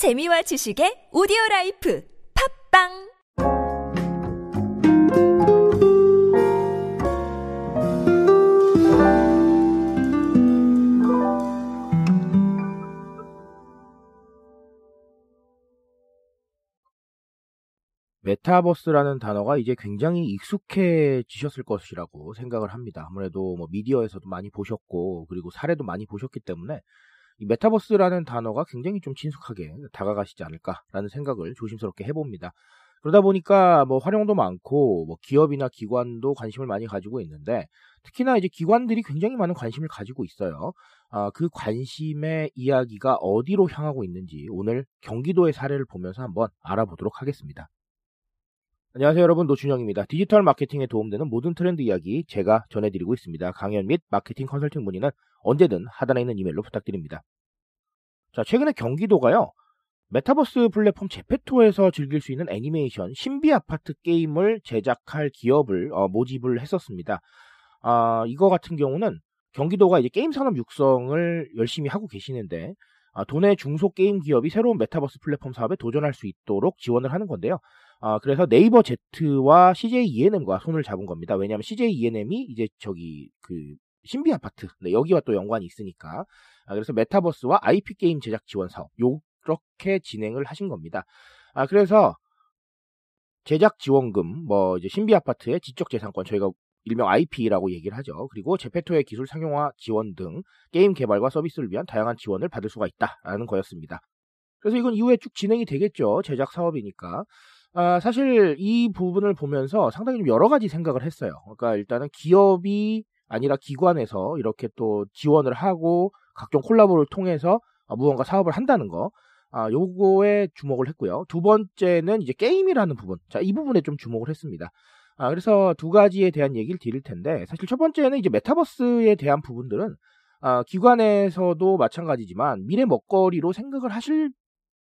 재미와 지식의 오디오 라이프 팟빵 메타버스라는 단어가 이제 굉장히 익숙해지셨을 것이라고 생각을 합니다. 아무래도 뭐 미디어에서도 많이 보셨고 그리고 사례도 많이 보셨기 때문에 이 메타버스라는 단어가 굉장히 좀 친숙하게 다가가시지 않을까라는 생각을 조심스럽게 해봅니다. 그러다 보니까 뭐 활용도 많고 뭐 기업이나 기관도 관심을 많이 가지고 있는데 특히나 이제 기관들이 굉장히 많은 관심을 가지고 있어요. 아, 그 관심의 이야기가 어디로 향하고 있는지 오늘 경기도의 사례를 보면서 한번 알아보도록 하겠습니다. 안녕하세요 여러분 노준영입니다. 디지털 마케팅에 도움되는 모든 트렌드 이야기 제가 전해드리고 있습니다. 강연 및 마케팅 컨설팅 문의는 언제든 하단에 있는 이메일로 부탁드립니다. 자 최근에 경기도가요. 메타버스 플랫폼 제페토에서 즐길 수 있는 애니메이션 신비 아파트 게임을 제작할 기업을 어, 모집을 했었습니다. 아, 이거 같은 경우는 경기도가 이제 게임 산업 육성을 열심히 하고 계시는데 아, 도내 중소 게임 기업이 새로운 메타버스 플랫폼 사업에 도전할 수 있도록 지원을 하는 건데요. 아, 그래서 네이버 Z와 CJ ENM과 손을 잡은 겁니다. 왜냐하면 CJ ENM이 이제 저기 그 신비 아파트 네, 여기와 또 연관이 있으니까 아, 그래서 메타버스와 IP 게임 제작 지원 사업 요렇게 진행을 하신 겁니다. 아, 그래서 제작 지원금 뭐 이제 신비 아파트의 지적 재산권 저희가 일명 IP라고 얘기를 하죠. 그리고 제페토의 기술 상용화 지원 등 게임 개발과 서비스를 위한 다양한 지원을 받을 수가 있다라는 거였습니다. 그래서 이건 이후에 쭉 진행이 되겠죠. 제작 사업이니까. 아, 사실 이 부분을 보면서 상당히 좀 여러 가지 생각을 했어요. 그러니까 일단은 기업이 아니라 기관에서 이렇게 또 지원을 하고 각종 콜라보를 통해서 무언가 사업을 한다는 거. 아, 요거에 주목을 했고요. 두 번째는 이제 게임이라는 부분. 자, 이 부분에 좀 주목을 했습니다. 아, 그래서 두 가지에 대한 얘기를 드릴 텐데, 사실 첫 번째는 이제 메타버스에 대한 부분들은, 아, 기관에서도 마찬가지지만 미래 먹거리로 생각을 하실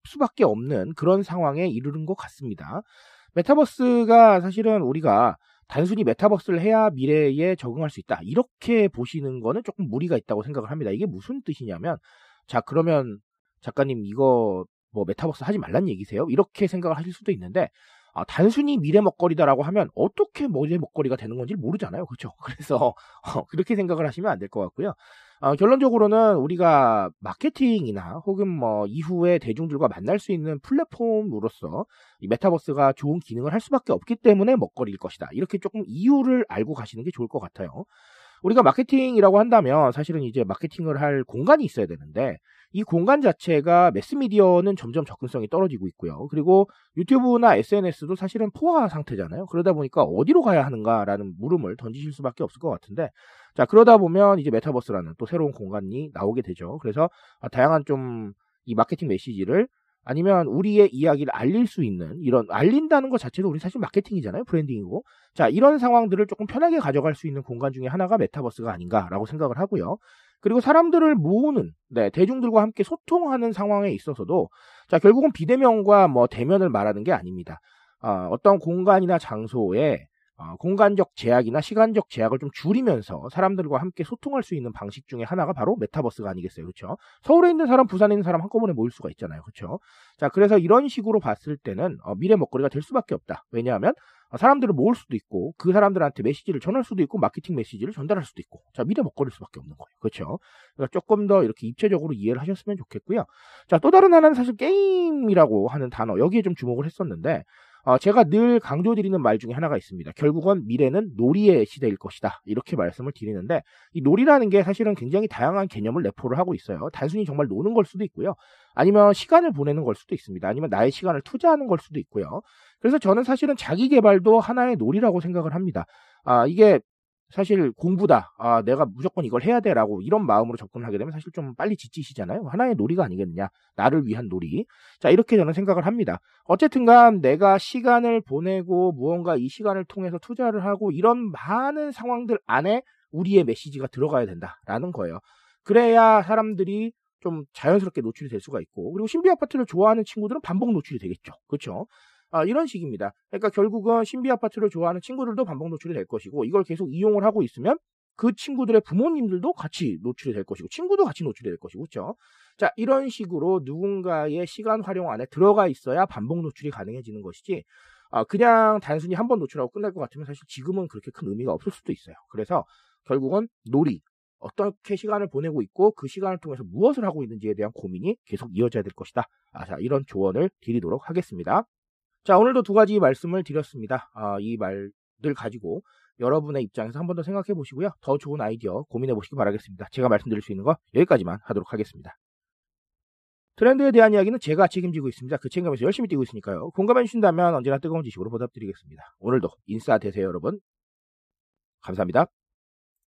수밖에 없는 그런 상황에 이르는 것 같습니다. 메타버스가 사실은 우리가 단순히 메타버스를 해야 미래에 적응할 수 있다. 이렇게 보시는 거는 조금 무리가 있다고 생각을 합니다. 이게 무슨 뜻이냐면, 자, 그러면 작가님 이거 뭐 메타버스 하지 말란 얘기세요? 이렇게 생각을 하실 수도 있는데, 아, 단순히 미래 먹거리다라고 하면 어떻게 미래 먹거리가 되는 건지 모르잖아요. 그렇죠? 그래서 어, 그렇게 생각을 하시면 안 될 것 같고요. 어, 결론적으로는 우리가 마케팅이나 혹은 뭐 이후에 대중들과 만날 수 있는 플랫폼으로서 이 메타버스가 좋은 기능을 할 수밖에 없기 때문에 먹거리일 것이다. 이렇게 조금 이유를 알고 가시는 게 좋을 것 같아요. 우리가 마케팅이라고 한다면 사실은 이제 마케팅을 할 공간이 있어야 되는데 이 공간 자체가 매스미디어는 점점 접근성이 떨어지고 있고요. 그리고 유튜브나 SNS도 사실은 포화 상태잖아요. 그러다 보니까 어디로 가야 하는가라는 물음을 던지실 수밖에 없을 것 같은데 자 그러다 보면 이제 메타버스라는 또 새로운 공간이 나오게 되죠. 그래서 다양한 좀 이 마케팅 메시지를 아니면 우리의 이야기를 알릴 수 있는 이런 알린다는 것 자체도 우리 사실 마케팅이잖아요 브랜딩이고 자 이런 상황들을 조금 편하게 가져갈 수 있는 공간 중에 하나가 메타버스가 아닌가라고 생각을 하고요 그리고 사람들을 모으는 네, 대중들과 함께 소통하는 상황에 있어서도 자 결국은 비대면과 뭐 대면을 말하는 게 아닙니다 어, 어떤 공간이나 장소에 어, 공간적 제약이나 시간적 제약을 좀 줄이면서 사람들과 함께 소통할 수 있는 방식 중에 하나가 바로 메타버스가 아니겠어요. 그렇죠? 서울에 있는 사람, 부산에 있는 사람 한꺼번에 모일 수가 있잖아요. 그렇죠? 자, 그래서 이런 식으로 봤을 때는 어, 미래 먹거리가 될 수밖에 없다. 왜냐하면 어, 사람들을 모을 수도 있고 그 사람들한테 메시지를 전할 수도 있고 마케팅 메시지를 전달할 수도 있고 자 미래 먹거리일 수밖에 없는 거예요. 그렇죠? 그러니까 조금 더 이렇게 입체적으로 이해를 하셨으면 좋겠고요. 자 또 다른 하나는 사실 게임이라고 하는 단어 여기에 좀 주목을 했었는데 어, 제가 늘 강조드리는 말 중에 하나가 있습니다. 결국은 미래는 놀이의 시대일 것이다. 이렇게 말씀을 드리는데 이 놀이라는 게 사실은 굉장히 다양한 개념을 내포를 하고 있어요. 단순히 정말 노는 걸 수도 있고요. 아니면 시간을 보내는 걸 수도 있습니다. 아니면 나의 시간을 투자하는 걸 수도 있고요. 그래서 저는 사실은 자기 개발도 하나의 놀이라고 생각을 합니다. 아, 이게 사실 공부다. 아, 내가 무조건 이걸 해야 돼라고 이런 마음으로 접근을 하게 되면 사실 좀 빨리 지치시잖아요. 하나의 놀이가 아니겠느냐. 나를 위한 놀이. 자, 이렇게 저는 생각을 합니다. 어쨌든 간 내가 시간을 보내고 무언가 이 시간을 통해서 투자를 하고 이런 많은 상황들 안에 우리의 메시지가 들어가야 된다라는 거예요. 그래야 사람들이 좀 자연스럽게 노출이 될 수가 있고 그리고 신비 아파트를 좋아하는 친구들은 반복 노출이 되겠죠. 그렇죠? 아, 이런 식입니다. 그러니까 결국은 신비 아파트를 좋아하는 친구들도 반복 노출이 될 것이고 이걸 계속 이용을 하고 있으면 그 친구들의 부모님들도 같이 노출이 될 것이고 친구도 같이 노출이 될 것이고 그렇죠? 자, 이런 식으로 누군가의 시간 활용 안에 들어가 있어야 반복 노출이 가능해지는 것이지, 아, 그냥 단순히 한 번 노출하고 끝날 것 같으면 사실 지금은 그렇게 큰 의미가 없을 수도 있어요. 그래서 결국은 놀이, 어떻게 시간을 보내고 있고 그 시간을 통해서 무엇을 하고 있는지에 대한 고민이 계속 이어져야 될 것이다. 아, 자, 이런 조언을 드리도록 하겠습니다. 자, 오늘도 두 가지 말씀을 드렸습니다. 아, 이 말들 가지고 여러분의 입장에서 한 번 더 생각해 보시고요. 더 좋은 아이디어 고민해 보시기 바라겠습니다. 제가 말씀드릴 수 있는 거 여기까지만 하도록 하겠습니다. 트렌드에 대한 이야기는 제가 책임지고 있습니다. 그 책임감에서 열심히 뛰고 있으니까요. 공감해 주신다면 언제나 뜨거운 지식으로 보답드리겠습니다. 오늘도 인싸 되세요, 여러분. 감사합니다.